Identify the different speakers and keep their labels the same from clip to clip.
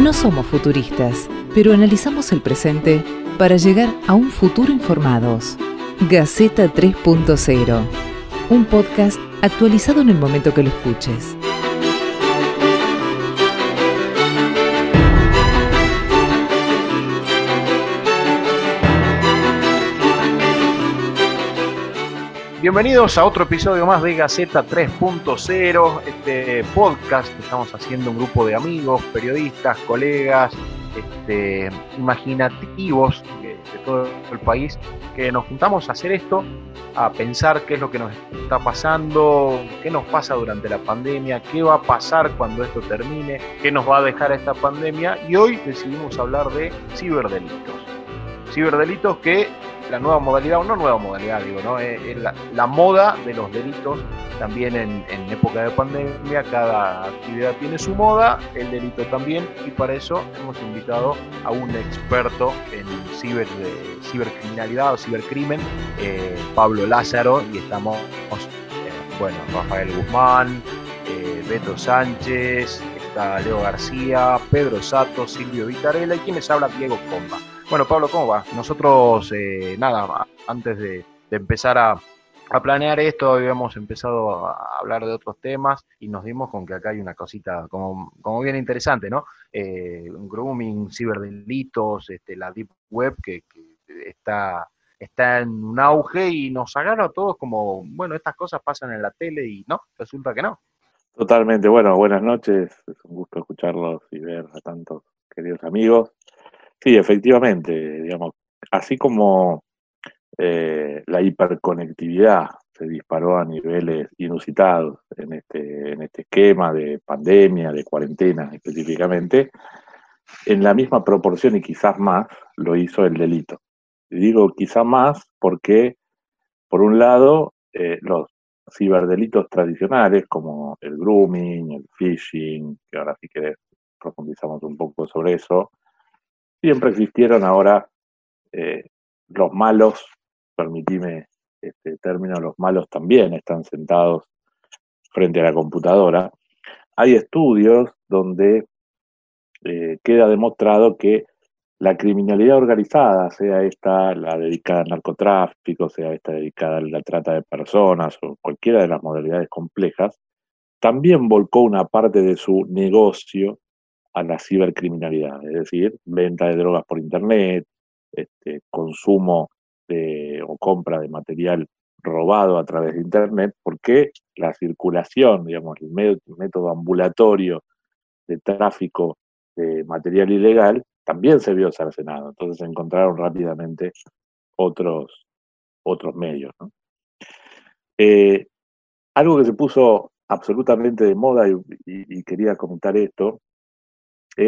Speaker 1: No somos futuristas, pero analizamos el presente para llegar a un futuro informados. Gaceta 3.0, un podcast actualizado en el momento que lo escuches.
Speaker 2: Bienvenidos a otro episodio más de Gaceta 3.0, este podcast que estamos haciendo un grupo de amigos, periodistas, colegas, este, imaginativos de, todo el país, que nos juntamos a hacer esto, a pensar qué es lo que nos está pasando, qué nos pasa durante la pandemia, qué va a pasar cuando esto termine, qué nos va a dejar esta pandemia y hoy decidimos hablar de ciberdelitos. Ciberdelitos que la nueva modalidad, o no nueva modalidad, digo, ¿no? Es, la, moda de los delitos también en, época de pandemia, cada actividad tiene su moda, el delito también, y para eso hemos invitado a un experto en ciber, cibercriminalidad o cibercrimen, eh, Pablo Lázaro, y estamos, eh, bueno, Rafael Guzmán, eh, Beto Sánchez, está Leo García, Pedro Sato, Silvio Vitarela y quienes habla Diego Comba. Bueno, Pablo, ¿cómo va? Nosotros, eh, nada, antes de, empezar a, planear esto, habíamos empezado a hablar de otros temas y nos dimos con que acá hay una cosita como, bien interesante, ¿no? Eh, grooming, ciberdelitos, este, la deep web que, está, está en un auge y nos agarra a todos como, bueno, estas cosas pasan en la tele y no, resulta que no.
Speaker 3: Totalmente, bueno, buenas noches, es un gusto escucharlos y ver a tantos queridos amigos. Sí, efectivamente, digamos, así como eh, la hiperconectividad se disparó a niveles inusitados en este, en este esquema de pandemia, de cuarentena específicamente, en la misma proporción y quizás más lo hizo el delito. Y digo quizás más porque, por un lado, eh, los ciberdelitos tradicionales como el grooming, el phishing, que ahora sí que profundizamos un poco sobre eso, siempre existieron, ahora eh, los malos, permitime este término, los malos también están sentados frente a la computadora. Hay estudios donde eh, queda demostrado que la criminalidad organizada, sea esta la dedicada al narcotráfico, sea esta dedicada a la trata de personas o cualquiera de las modalidades complejas, también volcó una parte de su negocio a la cibercriminalidad, es decir, venta de drogas por Internet, este, consumo de, o compra de material robado a través de Internet, porque la circulación, digamos, el método ambulatorio de tráfico de material ilegal también se vio cercenado. Entonces encontraron rápidamente otros, otros medios. Eh, algo que se puso absolutamente de moda y quería comentar esto,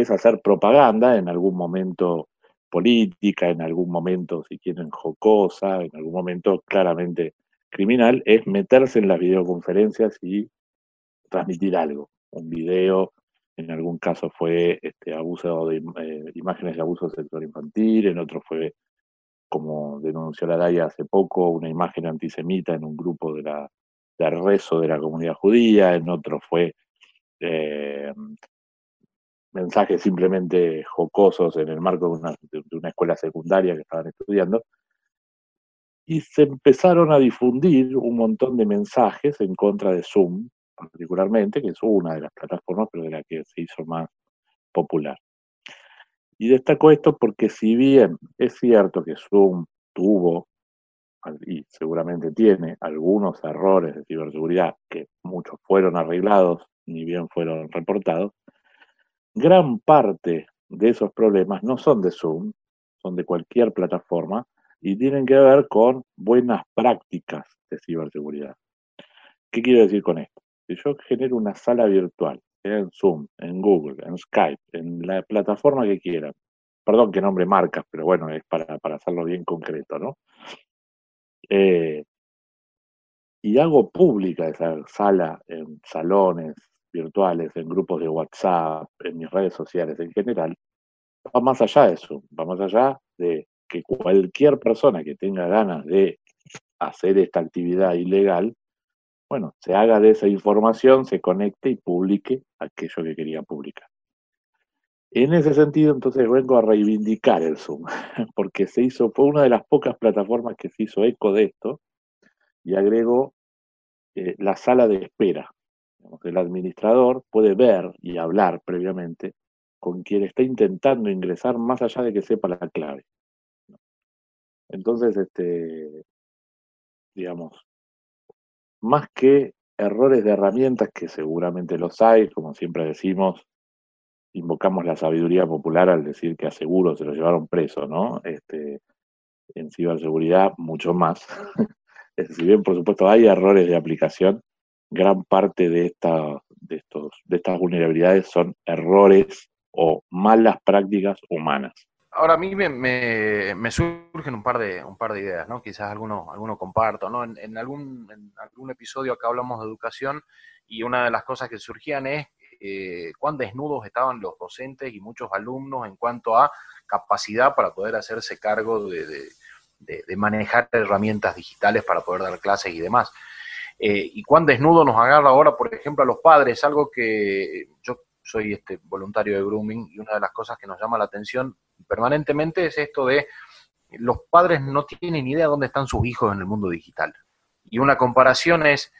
Speaker 3: es hacer propaganda en algún momento política, en algún momento, si quieren, jocosa, en algún momento claramente criminal, es meterse en las videoconferencias y transmitir algo. Un video, en algún caso fue este, abuso de eh, imágenes de abuso sexual infantil, en otro fue, como denunció la DAIA hace poco, una imagen antisemita en un grupo de, la, de rezo de la comunidad judía, en otro fue eh, mensajes simplemente jocosos en el marco de una, escuela secundaria que estaban estudiando, y se empezaron a difundir un montón de mensajes en contra de Zoom, particularmente, que es una de las plataformas, pero de la que se hizo más popular. Y destaco esto porque si bien es cierto que Zoom tuvo, y seguramente tiene, algunos errores de ciberseguridad, que muchos fueron arreglados, ni bien fueron reportados, gran parte de esos problemas no son de Zoom, son de cualquier plataforma y tienen que ver con buenas prácticas de ciberseguridad. ¿Qué quiero decir con esto? Si yo genero una sala virtual, en Zoom, en Google, en Skype, en la plataforma que quieran, perdón que nombre marcas, pero bueno, es para, hacerlo bien concreto, ¿no? Eh, y hago pública esa sala en salones, virtuales, en grupos de WhatsApp, en mis redes sociales en general, va más allá de eso, va más allá de que cualquier persona que tenga ganas de hacer esta actividad ilegal, bueno, se haga de esa información, se conecte y publique aquello que quería publicar. En ese sentido, entonces vengo a reivindicar el Zoom, porque se hizo, fue una de las pocas plataformas que se hizo eco de esto y agregó eh, la sala de espera. El administrador puede ver y hablar previamente con quien está intentando ingresar más allá de que sepa la clave. Entonces, este, digamos, más que errores de herramientas, que seguramente los hay, como siempre decimos, invocamos la sabiduría popular al decir que a seguro se lo llevaron preso, ¿no? Este, en ciberseguridad, mucho más. si bien, por supuesto, hay errores de aplicación, gran parte de, esta, de, estos, de estas vulnerabilidades son errores o malas prácticas humanas.
Speaker 2: Ahora a mí me, me, surgen un par de un par de ideas, ¿no? Quizás alguno, alguno comparto, ¿no? En, algún, en algún episodio acá hablamos de educación y una de las cosas que surgían es eh, cuán desnudos estaban los docentes y muchos alumnos en cuanto a capacidad para poder hacerse cargo de, manejar herramientas digitales para poder dar clases y demás. Eh, y cuán desnudo nos agarra ahora, por ejemplo, a los padres, algo que yo soy este voluntario de grooming y una de las cosas que nos llama la atención permanentemente es esto de los padres no tienen idea dónde están sus hijos en el mundo digital. Y una comparación es,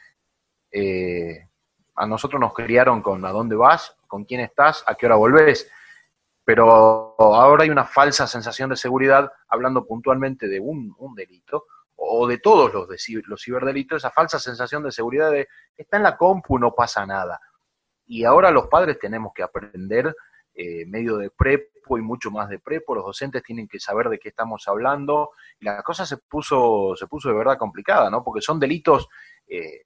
Speaker 2: eh, a nosotros nos criaron con a dónde vas, con quién estás, a qué hora volvés, pero ahora hay una falsa sensación de seguridad hablando puntualmente de un, delito o de todos los, de, los ciberdelitos, esa falsa sensación de seguridad de está en la compu, no pasa nada. Y ahora los padres tenemos que aprender eh, medio de prepo y mucho más de prepo, los docentes tienen que saber de qué estamos hablando, y la cosa se puso, se puso de verdad complicada, ¿no? Porque son delitos, eh,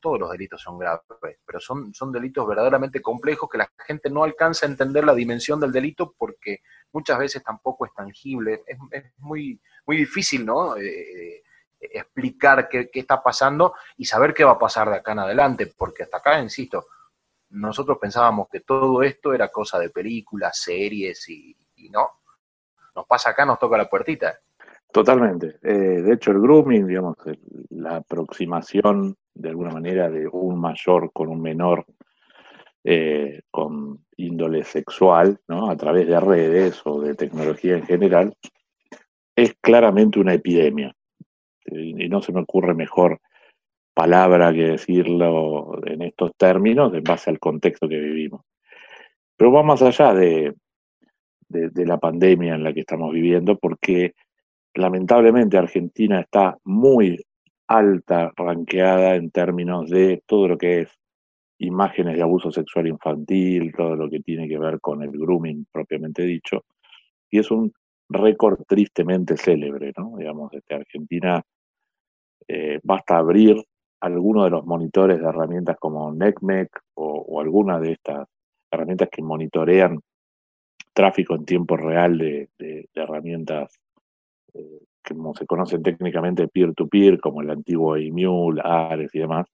Speaker 2: todos los delitos son graves, pero son, son delitos verdaderamente complejos que la gente no alcanza a entender la dimensión del delito porque muchas veces tampoco es tangible, es, muy, muy difícil, ¿no? Eh, explicar qué, está pasando y saber qué va a pasar de acá en adelante, porque hasta acá, insisto, nosotros pensábamos que todo esto era cosa de películas, series y, no. Nos pasa acá, nos toca la puertita.
Speaker 3: Totalmente. Eh, de hecho, el grooming, digamos, la aproximación de alguna manera de un mayor con un menor eh, con índole sexual, ¿no? A través de redes o de tecnología en general, es claramente una epidemia. Y no se me ocurre mejor palabra que decirlo en estos términos en base al contexto que vivimos. Pero va más allá de, de, la pandemia en la que estamos viviendo, porque lamentablemente Argentina está muy alta, ranqueada en términos de todo lo que es imágenes de abuso sexual infantil, todo lo que tiene que ver con el grooming propiamente dicho, y es un récord tristemente célebre, ¿no? Digamos, este, Argentina eh, basta abrir alguno de los monitores de herramientas como NECMEC o, alguna de estas herramientas que monitorean tráfico en tiempo real de, herramientas eh, que se conocen técnicamente peer-to-peer, como el antiguo Emule, Ares y demás,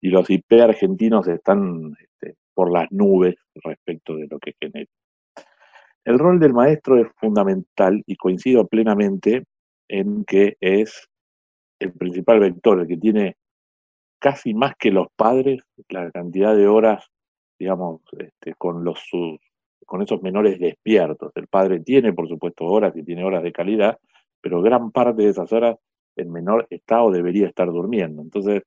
Speaker 3: y los IP argentinos están este, por las nubes respecto de lo que genera. El rol del maestro es fundamental y coincido plenamente en que es el principal vector, el que tiene casi más que los padres, la cantidad de horas, digamos, este, con, los, con esos menores despiertos. El padre tiene, por supuesto, horas y tiene horas de calidad, pero gran parte de esas horas el menor está o debería estar durmiendo. Entonces,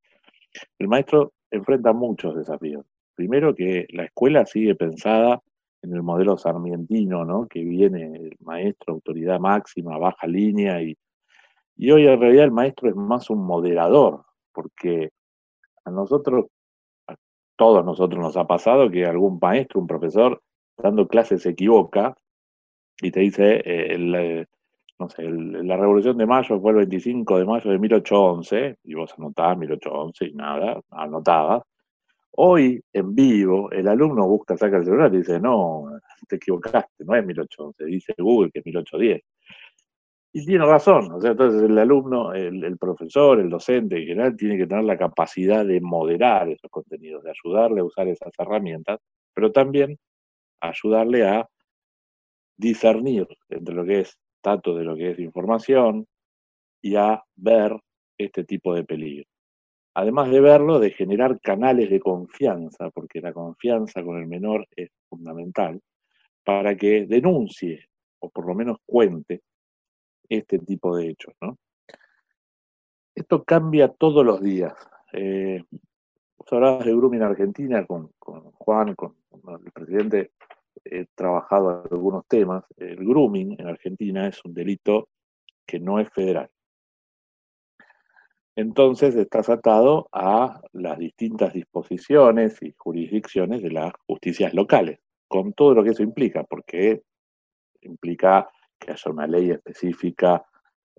Speaker 3: el maestro enfrenta muchos desafíos. Primero que la escuela sigue pensada en el modelo sarmientino, ¿no? Que viene el maestro, autoridad máxima, baja línea, y, y hoy en realidad el maestro es más un moderador, porque a nosotros, a todos nosotros nos ha pasado que algún maestro, un profesor, dando clases se equivoca y te dice, eh, eh, no sé, la Revolución de Mayo fue el 25 de mayo de 1811, y vos anotás 1811 y nada, anotabas. Hoy, en vivo, el alumno busca, saca el celular y dice, no, te equivocaste, no es 1811, dice Google que es 1810. Y tiene razón, o sea, entonces el alumno, el, profesor, el docente en general tiene que tener la capacidad de moderar esos contenidos, de ayudarle a usar esas herramientas, pero también ayudarle a discernir entre lo que es datos de lo que es información y a ver este tipo de peligro. Además de verlo, de generar canales de confianza, porque la confianza con el menor es fundamental, para que denuncie o por lo menos cuente este tipo de hechos. ¿no? Esto cambia todos los días. Eh, vos de grooming en Argentina con, Juan, con, el presidente, he trabajado algunos temas. El grooming en Argentina es un delito que no es federal. Entonces estás atado a las distintas disposiciones y jurisdicciones de las justicias locales, con todo lo que eso implica, porque implica que haya una ley específica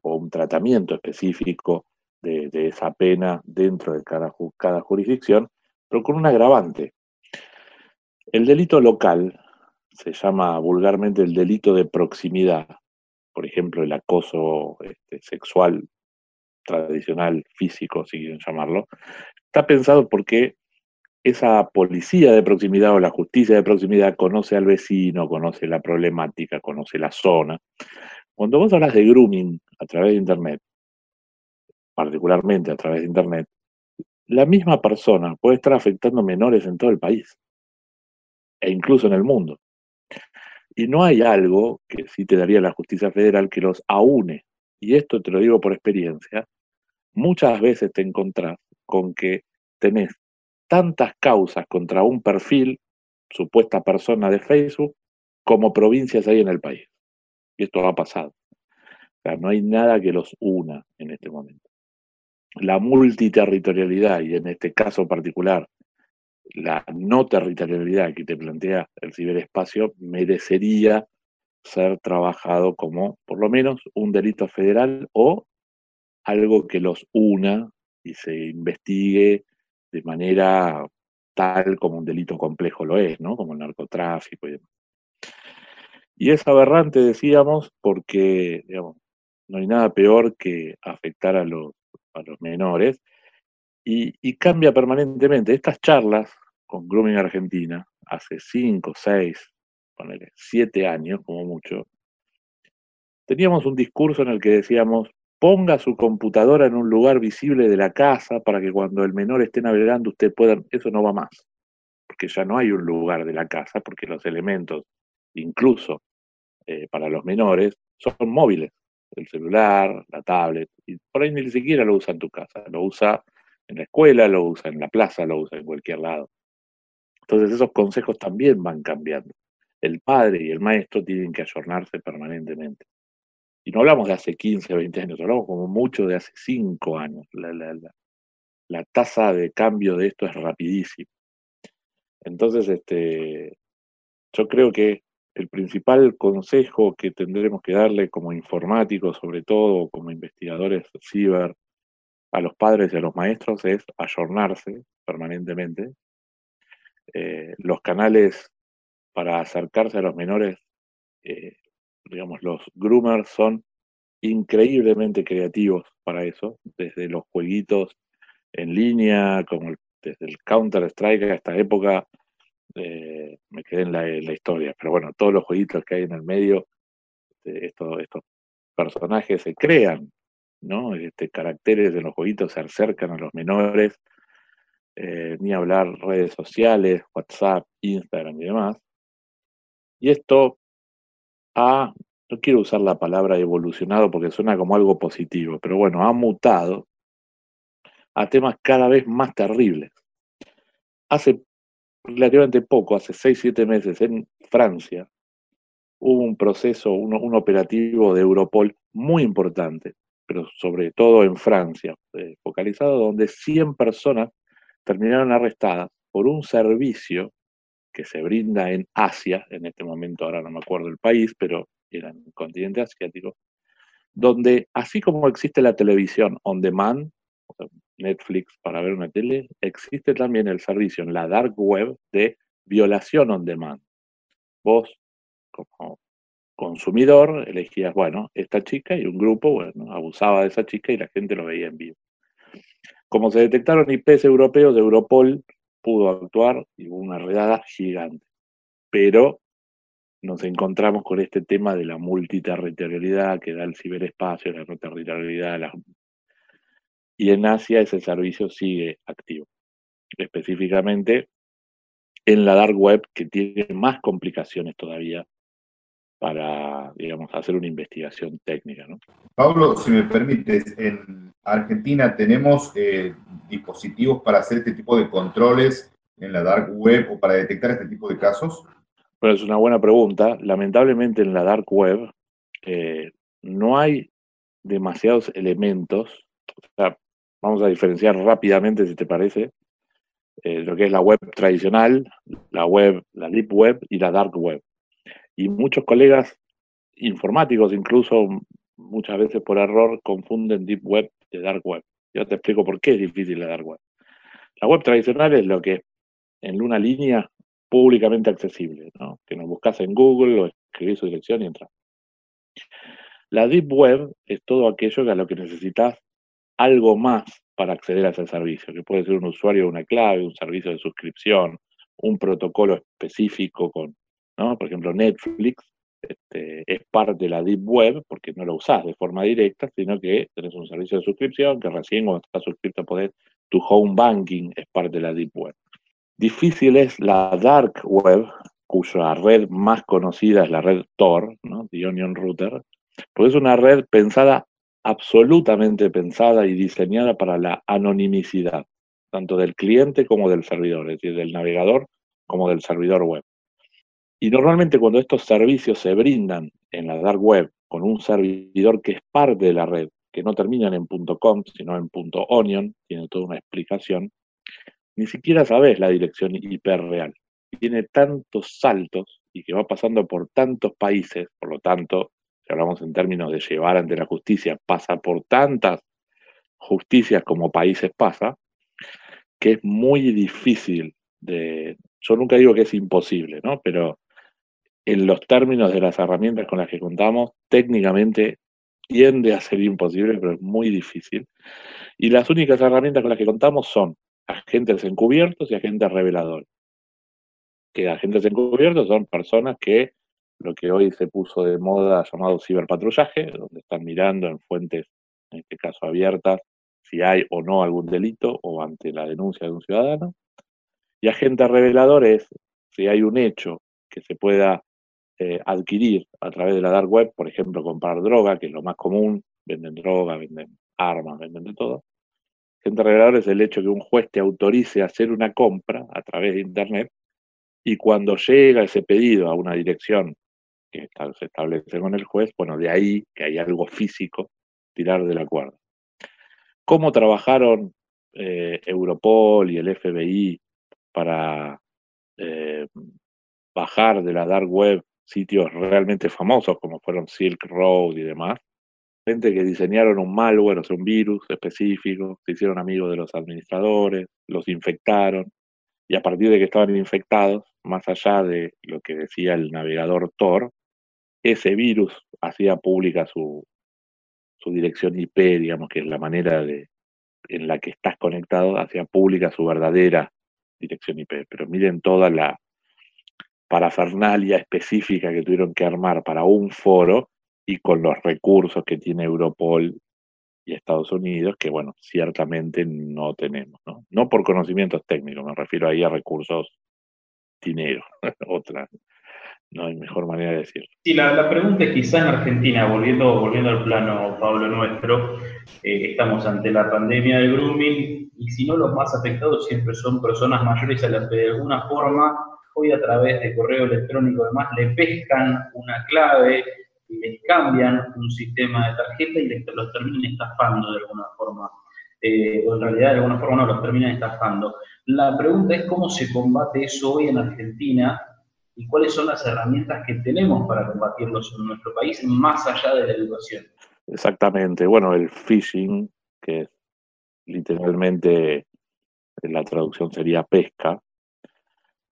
Speaker 3: o un tratamiento específico de, esa pena dentro de cada, jurisdicción, pero con un agravante. El delito local se llama vulgarmente el delito de proximidad, por ejemplo, el acoso este, sexual tradicional, físico, si quieren llamarlo, está pensado porque esa policía de proximidad o la justicia de proximidad conoce al vecino, conoce la problemática, conoce la zona. Cuando vos hablas de grooming a través de Internet, particularmente a través de Internet, la misma persona puede estar afectando menores en todo el país e incluso en el mundo. Y no hay algo que sí te daría la justicia federal que los aúne. Y esto te lo digo por experiencia. Muchas veces te encontrás con que tenés tantas causas contra un perfil, supuesta persona de Facebook, como provincias hay en el país. Y esto ha pasado. O sea, no hay nada que los una en este momento. La multiterritorialidad, y en este caso particular, la no territorialidad que te plantea el ciberespacio, merecería ser trabajado como por lo menos un delito federal o algo que los una y se investigue de manera tal como un delito complejo lo es, ¿no? Como el narcotráfico y demás. Y es aberrante, decíamos, porque no hay nada peor que afectar a los, a los menores y, cambia permanentemente. Estas charlas con Grooming Argentina, hace cinco, seis, ponele, siete años como mucho, teníamos un discurso en el que decíamos, ponga su computadora en un lugar visible de la casa para que cuando el menor esté navegando usted pueda, eso no va más, porque ya no hay un lugar de la casa, porque los elementos, incluso eh, para los menores, son móviles, el celular, la tablet, y por ahí ni siquiera lo usa en tu casa, lo usa en la escuela, lo usa en la plaza, lo usa en cualquier lado. Entonces esos consejos también van cambiando. El padre y el maestro tienen que ayornarse permanentemente. Y no hablamos de hace 15, 20 años, hablamos como mucho de hace 5 años. La, tasa de cambio de esto es rapidísima. Entonces, este, yo creo que el principal consejo que tendremos que darle como informáticos, sobre todo como investigadores ciber, a los padres y a los maestros es ayornarse permanentemente. Eh, los canales para acercarse a los menores eh, digamos, los groomers son increíblemente creativos para eso, desde los jueguitos en línea, como desde el Counter-Strike a esta época, eh, me quedé en la, historia, pero bueno, todos los jueguitos que hay en el medio, este, estos, estos personajes se crean, ¿no? Este, caracteres de los jueguitos se acercan a los menores, eh, ni hablar redes sociales, WhatsApp, Instagram y demás. Y esto ha, no quiero usar la palabra evolucionado porque suena como algo positivo, pero bueno, ha mutado a temas cada vez más terribles. Hace relativamente poco, hace 6, 7 meses en Francia, hubo un proceso, un, operativo de Europol muy importante, pero sobre todo en Francia, eh, focalizado donde 100 personas terminaron arrestadas por un servicio que se brinda en Asia, en este momento ahora no me acuerdo el país, pero era en el continente asiático, donde así como existe la televisión on demand, Netflix para ver una tele, existe también el servicio en la dark web de violación on demand. Vos, como consumidor, elegías, bueno, esta chica y un grupo, bueno, abusaba de esa chica y la gente lo veía en vivo. Como se detectaron IPs europeos, de Europol pudo actuar y hubo una redada gigante. Pero nos encontramos con este tema de la multiterritorialidad que da el ciberespacio, la no territorialidad. Y en Asia ese servicio sigue activo. Específicamente en la dark web, que tiene más complicaciones todavía para, digamos, hacer una investigación técnica. ¿no?
Speaker 4: Pablo, si me permites, en Argentina tenemos eh, dispositivos para hacer este tipo de controles en la dark web o para detectar este tipo de casos.
Speaker 3: Bueno, es una buena pregunta. Lamentablemente en la dark web eh, no hay demasiados elementos. vamos a diferenciar rápidamente, si te parece, eh, lo que es la web tradicional, la web, la deep web y la dark web. Y muchos colegas informáticos, incluso muchas veces por error, confunden deep web de dark web. Yo te explico por qué es difícil la dark web. La web tradicional es lo que en una línea públicamente accesible, ¿no? que nos buscas en Google o escribís su dirección y entras. La Deep Web es todo aquello a lo que necesitas algo más para acceder a ese servicio, que puede ser un usuario, una clave, un servicio de suscripción, un protocolo específico con, Por ejemplo, Netflix este, es parte de la Deep Web porque no lo usás de forma directa, sino que tenés un servicio de suscripción que recién cuando estás suscrito podés, tu home banking es parte de la Deep Web. Difícil es la Dark Web, cuya red más conocida es la red Tor, ¿no? The Onion Router, porque es una red pensada, absolutamente pensada y diseñada para la anonimicidad, tanto del cliente como del servidor, es decir, del navegador como del servidor web. Y normalmente cuando estos servicios se brindan en la dark web con un servidor que es parte de la red, que no terminan en .com, sino en .onion, tiene toda una explicación, ni siquiera sabes la dirección IP real. Tiene tantos saltos y que va pasando por tantos países, por lo tanto, si hablamos en términos de llevar ante la justicia, pasa por tantas justicias como países pasa, que es muy difícil de... Yo nunca digo que es imposible, ¿no? Pero en los términos de las herramientas con las que contamos, técnicamente tiende a ser imposible, pero es muy difícil. Y las únicas herramientas con las que contamos son agentes encubiertos y agentes reveladores. Que agentes encubiertos son personas que lo que hoy se puso de moda llamado ciberpatrullaje, donde están mirando en fuentes, en este caso abiertas, si hay o no algún delito o ante la denuncia de un ciudadano. Y agente revelador es si hay un hecho que se pueda eh, adquirir a través de la dark web, por ejemplo, comprar droga, que es lo más común, venden droga, venden armas, venden de todo. Agente revelador es el hecho que un juez te autorice a hacer una compra a través de Internet y cuando llega ese pedido a una dirección que se establece con el juez, bueno, de ahí que hay algo físico, tirar de la cuerda. ¿Cómo trabajaron eh, Europol y el FBI para eh, bajar de la dark web sitios realmente famosos como fueron Silk Road y demás? Gente que diseñaron un malware, o sea, un virus específico, se hicieron amigos de los administradores, los infectaron, y a partir de que estaban infectados, más allá de lo que decía el navegador Tor, ese virus hacía pública su, su dirección IP, digamos que es la manera de, en la que estás conectado, hacía pública su verdadera dirección IP. Pero miren toda la parafernalia específica que tuvieron que armar para un foro y con los recursos que tiene Europol y Estados Unidos, que bueno, ciertamente no tenemos, ¿no? No por conocimientos técnicos, me refiero ahí a recursos dinero, otra, no hay mejor manera de decirlo.
Speaker 5: Sí, la, pregunta es quizá en Argentina, volviendo, volviendo al plano, Pablo, nuestro, eh, estamos ante la pandemia del grooming y si no los más afectados siempre son personas mayores a las que de alguna forma hoy a través de correo electrónico además le pescan una clave les cambian un sistema de tarjeta y los terminan estafando de alguna forma. Eh, o en realidad de alguna forma no los terminan estafando. La pregunta es cómo se combate eso hoy en Argentina y cuáles son las herramientas que tenemos para combatirlos en nuestro país más allá de la educación.
Speaker 3: Exactamente. Bueno, el phishing, que literalmente la traducción sería pesca,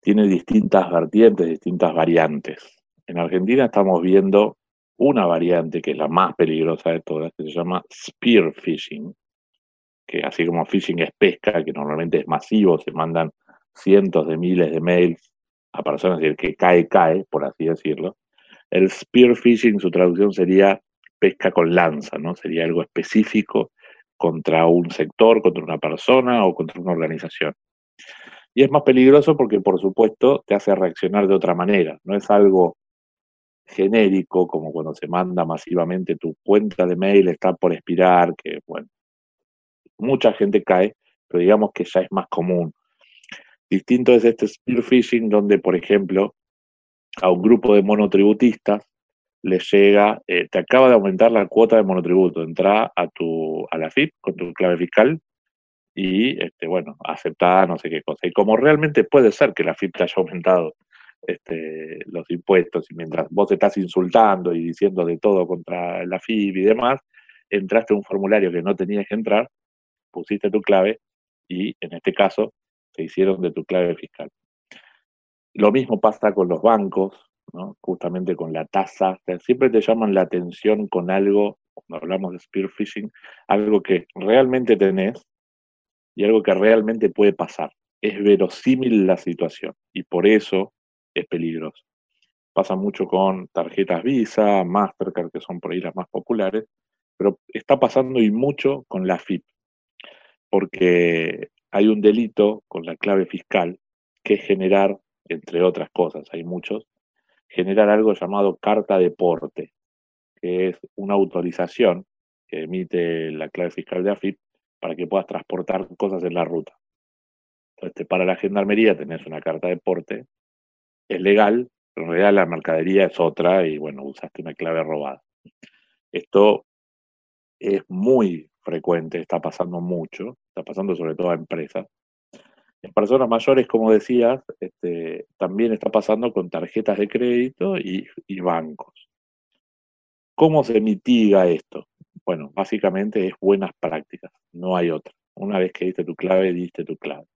Speaker 3: tiene distintas vertientes, distintas variantes. En Argentina estamos viendo una variante que es la más peligrosa de todas, que se llama spear phishing, que así como phishing es pesca, que normalmente es masivo, se mandan cientos de miles de mails a personas, decir, que cae, cae, por así decirlo. El spear phishing, su traducción sería pesca con lanza, ¿no? Sería algo específico contra un sector, contra una persona o contra una organización. Y es más peligroso porque, por supuesto, te hace reaccionar de otra manera. No es algo genérico, como cuando se manda masivamente tu cuenta de mail está por expirar, que bueno, mucha gente cae, pero digamos que ya es más común. Distinto es este spear phishing donde, por ejemplo, a un grupo de monotributistas les llega, eh, te acaba de aumentar la cuota de monotributo, entra a tu a la FIP con tu clave fiscal y este, bueno, aceptar no sé qué cosa. Y como realmente puede ser que la FIP te haya aumentado este, los impuestos y mientras vos estás insultando y diciendo de todo contra la FIP y demás, entraste a un formulario que no tenías que entrar, pusiste tu clave y en este caso se hicieron de tu clave fiscal. Lo mismo pasa con los bancos, ¿no? justamente con la tasa. Siempre te llaman la atención con algo, cuando hablamos de spear phishing, algo que realmente tenés y algo que realmente puede pasar. Es verosímil la situación y por eso es peligroso. Pasa mucho con tarjetas Visa, Mastercard, que son por ahí las más populares, pero está pasando y mucho con la FIP, porque hay un delito con la clave fiscal que es generar, entre otras cosas, hay muchos, generar algo llamado carta de porte, que es una autorización que emite la clave fiscal de AFIP para que puedas transportar cosas en la ruta. Entonces, para la gendarmería tenés una carta de porte, es legal, pero en realidad la mercadería es otra y bueno, usaste una clave robada. Esto es muy frecuente, está pasando mucho, está pasando sobre todo a empresas. En personas mayores, como decías, este, también está pasando con tarjetas de crédito y, y bancos. ¿Cómo se mitiga esto? Bueno, básicamente es buenas prácticas, no hay otra. Una vez que diste tu clave, diste tu clave.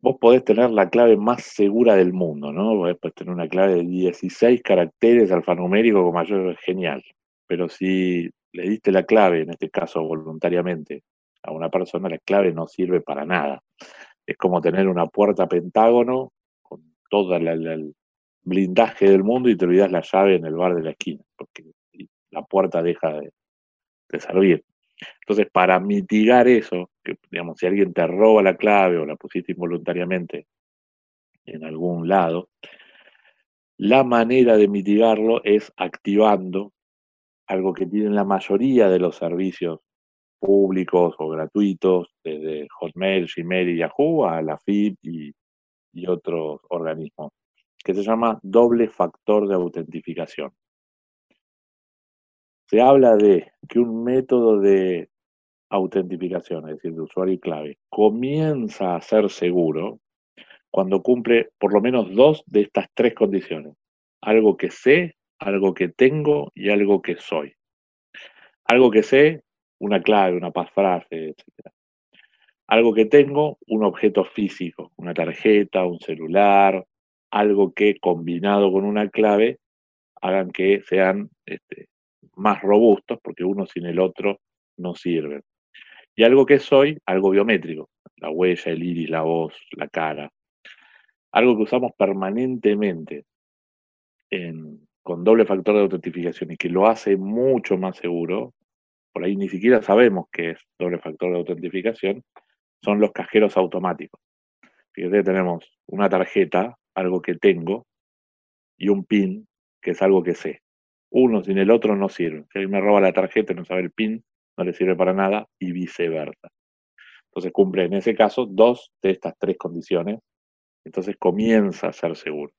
Speaker 3: Vos podés tener la clave más segura del mundo, ¿no? Podés tener una clave de 16 caracteres alfanumérico con mayor genial. Pero si le diste la clave, en este caso voluntariamente, a una persona, la clave no sirve para nada. Es como tener una puerta pentágono con todo el blindaje del mundo y te olvidas la llave en el bar de la esquina, porque la puerta deja de, servir. Entonces, para mitigar eso, que digamos, si alguien te roba la clave o la pusiste involuntariamente en algún lado, la manera de mitigarlo es activando algo que tienen la mayoría de los servicios públicos o gratuitos, desde Hotmail, Gmail y Yahoo a la FIP y otros organismos, que se llama doble factor de autentificación. Se habla de que un método de autentificación, es decir, de usuario y clave, comienza a ser seguro cuando cumple por lo menos dos de estas tres condiciones. Algo que sé, algo que tengo y algo que soy. Algo que sé, una clave, una pasfrase, etc. Algo que tengo, un objeto físico, una tarjeta, un celular, algo que combinado con una clave hagan que sean este, más robustos, porque uno sin el otro no sirve. Y algo que soy, algo biométrico, la huella, el iris, la voz, la cara. Algo que usamos permanentemente con doble factor de autentificación y que lo hace mucho más seguro, por ahí ni siquiera sabemos qué es doble factor de autentificación, son los cajeros automáticos. Fíjate, tenemos una tarjeta, algo que tengo, y un PIN, que es algo que sé. Uno sin el otro no sirve. Si alguien me roba la tarjeta y no sabe el PIN, no le sirve para nada, y viceversa. Entonces cumple en ese caso dos de estas tres condiciones, entonces comienza a ser seguro.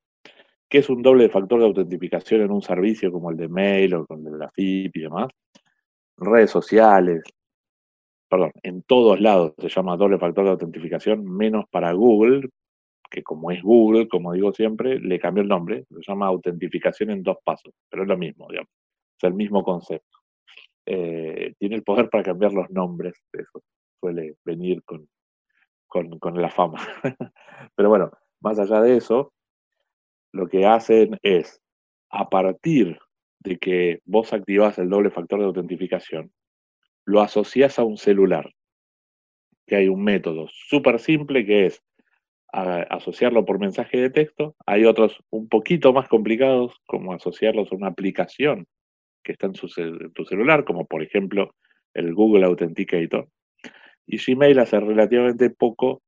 Speaker 3: ¿Qué es un doble factor de autentificación en un servicio como el de mail o el de la FIP y demás? Redes sociales, perdón, en todos lados se llama doble factor de autentificación, menos para Google, que como es Google, como digo siempre, le cambió el nombre, se llama autentificación en dos pasos, pero es lo mismo, digamos, es el mismo concepto. Eh, tiene el poder para cambiar los nombres, eso suele venir con, con la fama. pero bueno, más allá de eso, lo que hacen es, a partir de que vos activás el doble factor de autentificación, lo asociás a un celular, que hay un método súper simple que es asociarlo por mensaje de texto. Hay otros un poquito más complicados, como asociarlos a una aplicación que está en, en tu celular, como por ejemplo el Google Authenticator. Y Gmail hace relativamente poco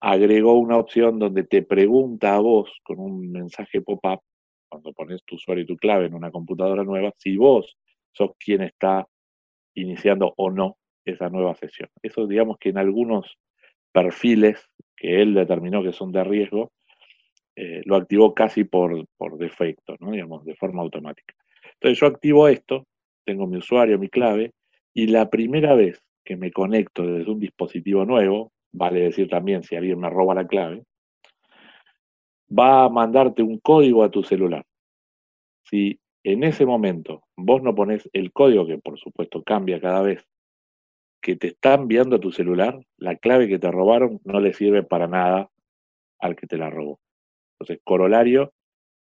Speaker 3: agregó una opción donde te pregunta a vos con un mensaje pop-up cuando pones tu usuario y tu clave en una computadora nueva, si vos sos quien está iniciando o no esa nueva sesión. Eso digamos que en algunos perfiles que él determinó que son de riesgo, eh, lo activó casi por, por defecto, ¿no? digamos, de forma automática. Entonces yo activo esto, tengo mi usuario, mi clave, y la primera vez que me conecto desde un dispositivo nuevo, vale decir también si alguien me roba la clave, va a mandarte un código a tu celular. Si en ese momento vos no pones el código, que por supuesto cambia cada vez, que te está enviando a tu celular, la clave que te robaron no le sirve para nada al que te la robó. Entonces, corolario,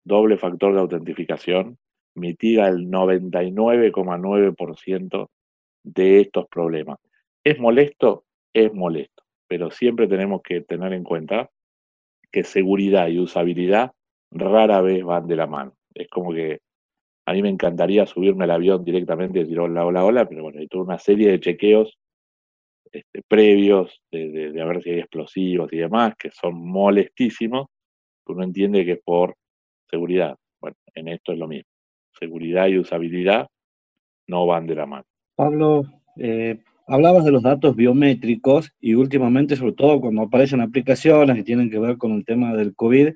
Speaker 3: doble factor de autentificación, mitiga el 99,9% de estos problemas. ¿Es molesto? Es molesto, pero siempre tenemos que tener en cuenta que seguridad y usabilidad rara vez van de la mano. Es como que a mí me encantaría subirme al avión directamente y decir hola, hola, hola, pero bueno, hay toda una serie de chequeos este, previos de, de, a ver si hay explosivos y demás, que son molestísimos, uno entiende que es por seguridad. Bueno, en esto es lo mismo. Seguridad y usabilidad no van de la mano.
Speaker 6: Pablo, eh, hablabas de los datos biométricos y últimamente, sobre todo cuando aparecen aplicaciones que tienen que ver con el tema del COVID,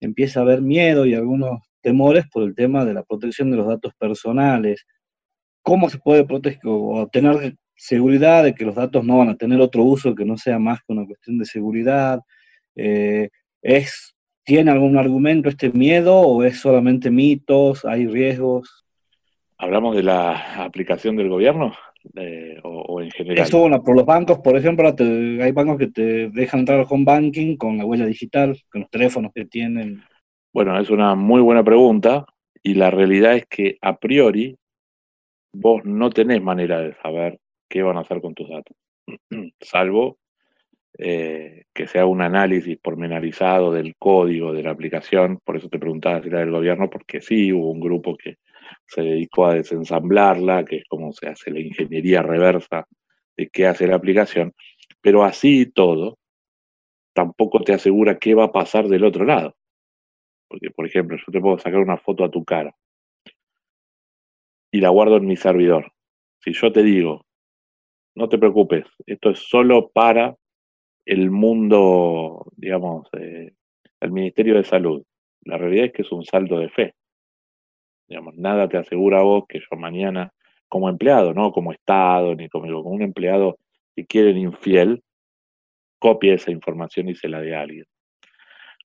Speaker 6: empieza a haber miedo y algunos temores por el tema de la protección de los datos personales. ¿Cómo se puede proteger o tener seguridad de que los datos no van a tener otro uso que no sea más que una cuestión de seguridad? Eh, ¿es, ¿Tiene algún argumento este miedo o es solamente mitos? ¿Hay riesgos?
Speaker 3: ¿Hablamos de la aplicación del gobierno o, en general?
Speaker 6: Eso, bueno, por los bancos, por ejemplo, hay bancos que te dejan entrar al home banking con la huella digital, con los teléfonos que tienen.
Speaker 3: Bueno, es una muy buena pregunta y la realidad es que a priori vos no tenés manera de saber qué van a hacer con tus datos, salvo eh, que sea un análisis pormenorizado del código de la aplicación, por eso te preguntaba si era del gobierno, porque sí, hubo un grupo que se dedicó a desensamblarla, que es como se hace la ingeniería reversa de qué hace la aplicación, pero así todo, tampoco te asegura qué va a pasar del otro lado. Porque, por ejemplo, yo te puedo sacar una foto a tu cara y la guardo en mi servidor. Si yo te digo, no te preocupes, esto es solo para el mundo, digamos, eh, el Ministerio de Salud. La realidad es que es un saldo de fe. Digamos, nada te asegura a vos que yo mañana, como empleado, no como Estado, ni como, como un empleado que quieren infiel, copie esa información y se la dé a alguien.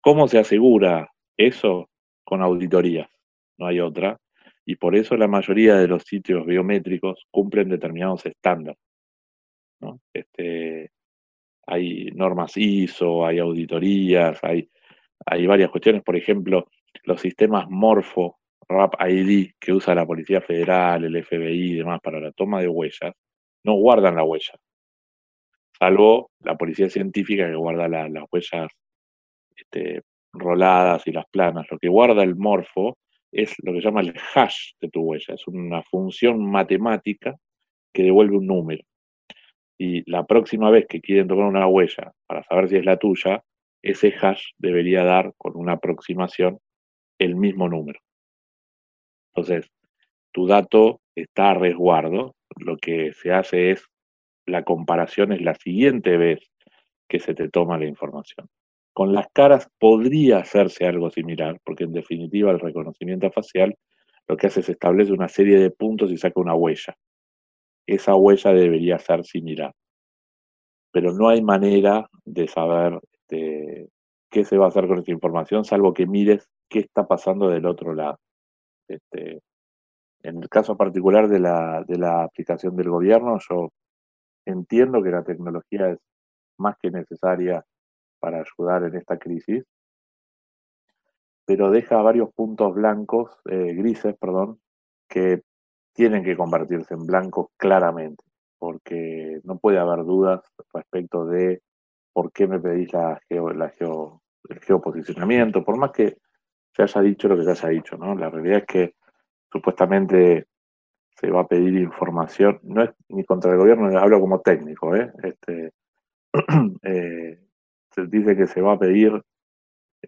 Speaker 3: ¿Cómo se asegura eso? Con auditorías, no hay otra. Y por eso la mayoría de los sitios biométricos cumplen determinados estándares. Este, hay normas ISO, hay auditorías, hay, hay varias cuestiones, por ejemplo, los sistemas Morfo, RAP ID que usa la Policía Federal, el FBI y demás para la toma de huellas, no guardan la huella, salvo la Policía Científica que guarda las huellas este, roladas y las planas. Lo que guarda el Morfo es lo que se llama el hash de tu huella, es una función matemática que devuelve un número y la próxima vez que quieren tomar una huella para saber si es la tuya, ese hash debería dar con una aproximación el mismo número. Entonces, tu dato está a resguardo, lo que se hace es, la comparación es la siguiente vez que se te toma la información. Con las caras podría hacerse algo similar, porque en definitiva el reconocimiento facial lo que hace es establece una serie de puntos y saca una huella esa huella debería ser similar. Pero no hay manera de saber este, qué se va a hacer con esta información, salvo que mires qué está pasando del otro lado. Este, en el caso particular de la, aplicación del gobierno, yo entiendo que la tecnología es más que necesaria para ayudar en esta crisis, pero deja varios puntos blancos, eh, grises, perdón, que tienen que convertirse en blancos claramente, porque no puede haber dudas respecto de por qué me pedís la la el geoposicionamiento, por más que se haya dicho lo que se haya dicho, ¿no? La realidad es que supuestamente se va a pedir información, no es ni contra el gobierno, hablo como técnico, ¿eh? Este, eh, se dice que se va a pedir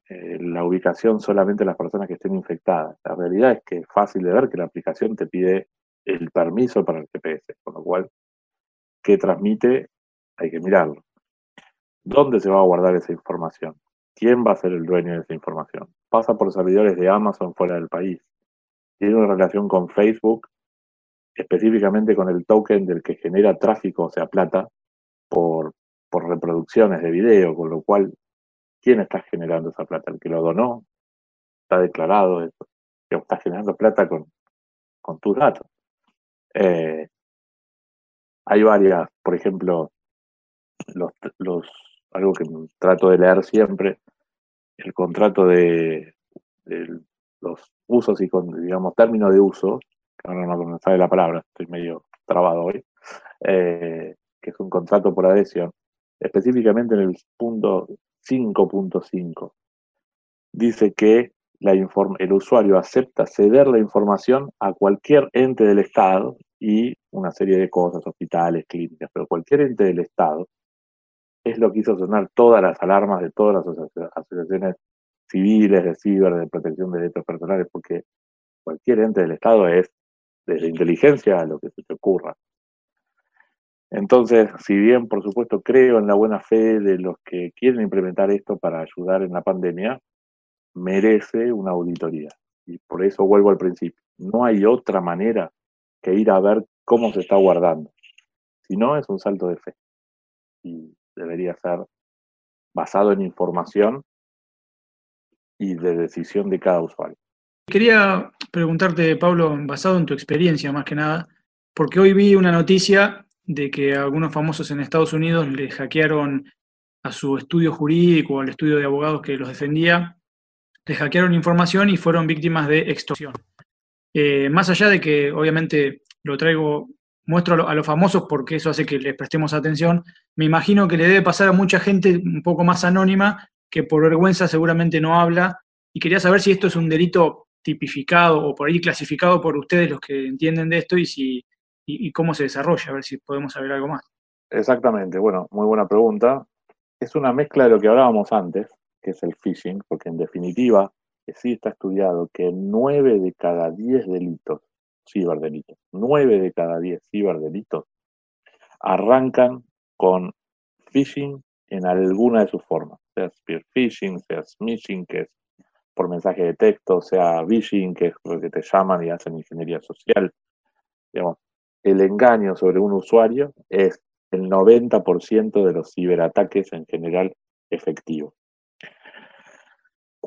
Speaker 3: eh, la ubicación solamente de las personas que estén infectadas. La realidad es que es fácil de ver que la aplicación te pide el permiso para el GPS, con lo cual, ¿qué transmite? Hay que mirarlo. ¿Dónde se va a guardar esa información? ¿Quién va a ser el dueño de esa información? ¿Pasa por servidores de Amazon fuera del país? ¿Tiene una relación con Facebook, específicamente con el token del que genera tráfico, o sea, plata, por, por reproducciones de video, con lo cual ¿Quién está generando esa plata? ¿El que lo donó? ¿Está declarado eso? Que generando plata con, con tus datos. Eh, hay varias, por ejemplo, algo que trato de leer siempre, el contrato de, los usos y, con, digamos, términos de uso, que ahora no me sale la palabra, estoy medio trabado hoy, eh, que es un contrato por adhesión, específicamente en el punto 5.5. Dice que la el usuario acepta ceder la información a cualquier ente del Estado y una serie de cosas, hospitales, clínicas, pero cualquier ente del Estado es lo que hizo sonar todas las alarmas de todas las asociaciones civiles, de ciber, de protección de derechos personales, porque cualquier ente del Estado es desde inteligencia a lo que se te ocurra. Entonces, si bien por supuesto creo en la buena fe de los que quieren implementar esto para ayudar en la pandemia, merece una auditoría. Y por eso vuelvo al principio. No hay otra manera que ir a ver cómo se está guardando. Si no, es un salto de fe. Y debería ser basado en información y de decisión de cada usuario.
Speaker 7: Quería preguntarte, Pablo, basado en tu experiencia más que nada, porque hoy vi una noticia de que algunos famosos en Estados Unidos le hackearon a su estudio jurídico al estudio de abogados que los defendía, le hackearon información y fueron víctimas de extorsión. Eh, más allá de que obviamente lo traigo, muestro a, los famosos porque eso hace que les prestemos atención, me imagino que le debe pasar a mucha gente un poco más anónima que por vergüenza seguramente no habla y quería saber si esto es un delito tipificado o por ahí clasificado por ustedes los que entienden de esto y si y, cómo se desarrolla, a ver si podemos saber algo más.
Speaker 3: Exactamente, bueno, muy buena pregunta. Es una mezcla de lo que hablábamos antes, que es el phishing, porque en definitiva sí está estudiado que nueve de cada diez delitos, ciberdelitos, nueve de cada diez ciberdelitos arrancan con phishing en alguna de sus formas, sea spear phishing, sea smishing, que es por mensaje de texto, sea phishing, que es lo que te llaman y hacen ingeniería social. Digamos, el engaño sobre un usuario es el 90% de los ciberataques en general efectivos.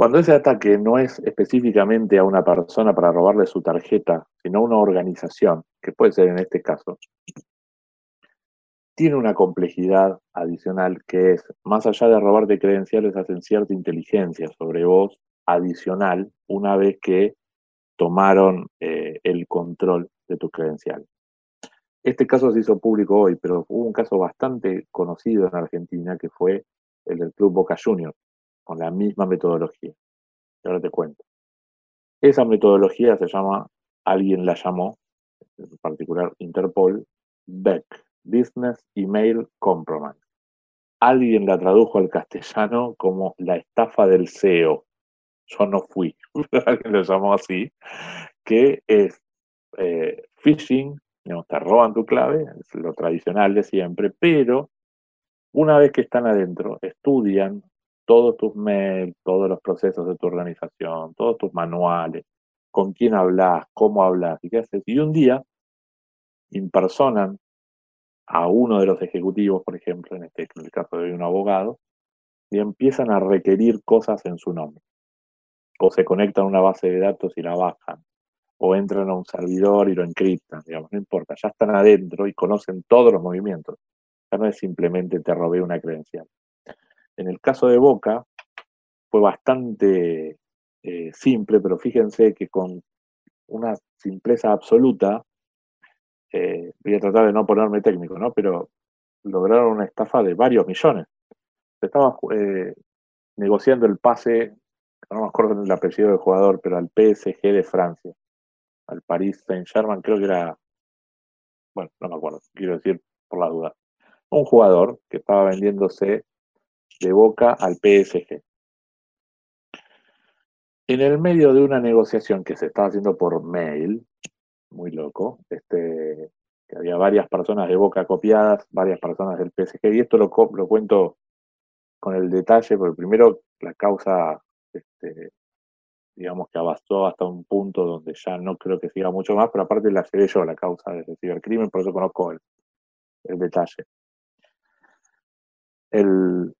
Speaker 3: Cuando ese ataque no es específicamente a una persona para robarle su tarjeta, sino a una organización, que puede ser en este caso, tiene una complejidad adicional que es, más allá de robarte credenciales, hacen cierta inteligencia sobre vos adicional una vez que tomaron eh, el control de tus credenciales. Este caso se hizo público hoy, pero hubo un caso bastante conocido en Argentina que fue el del Club Boca Juniors, con la misma metodología. Y ahora te cuento. Esa metodología se llama, alguien la llamó, en particular Interpol, BEC, Business Email Compromise. Alguien la tradujo al castellano como la estafa del CEO. Yo no fui, alguien lo llamó así, que es eh, phishing te roban tu clave, es lo tradicional de siempre, pero una vez que están adentro, estudian todos tus mails, todos los procesos de tu organización, todos tus manuales, con quién hablas, cómo hablas y qué haces. Y un día impersonan a uno de los ejecutivos, por ejemplo, en este el caso de un abogado, y empiezan a requerir cosas en su nombre. O se conectan a una base de datos y la bajan, o entran a un servidor y lo encriptan, digamos, no importa, ya están adentro y conocen todos los movimientos. Ya no es simplemente te robé una credencial. En el caso de Boca fue bastante eh, simple, pero fíjense que con una simpleza absoluta, eh, voy a tratar de no ponerme técnico, ¿no? Pero lograron una estafa de varios millones. Estaba eh, negociando el pase, no me acuerdo el apellido del jugador, pero al PSG de Francia al Paris Saint-Germain, creo que era, bueno, no me acuerdo, quiero decir por la duda, un jugador que estaba vendiéndose de boca al PSG. En el medio de una negociación que se estaba haciendo por mail, muy loco, este, que había varias personas de Boca copiadas, varias personas del PSG, y esto lo, lo cuento con el detalle, porque primero la causa, este, digamos que avanzó hasta un punto donde ya no creo que siga mucho más, pero aparte la llevé yo la causa del cibercrimen, por eso conozco el, el detalle. El,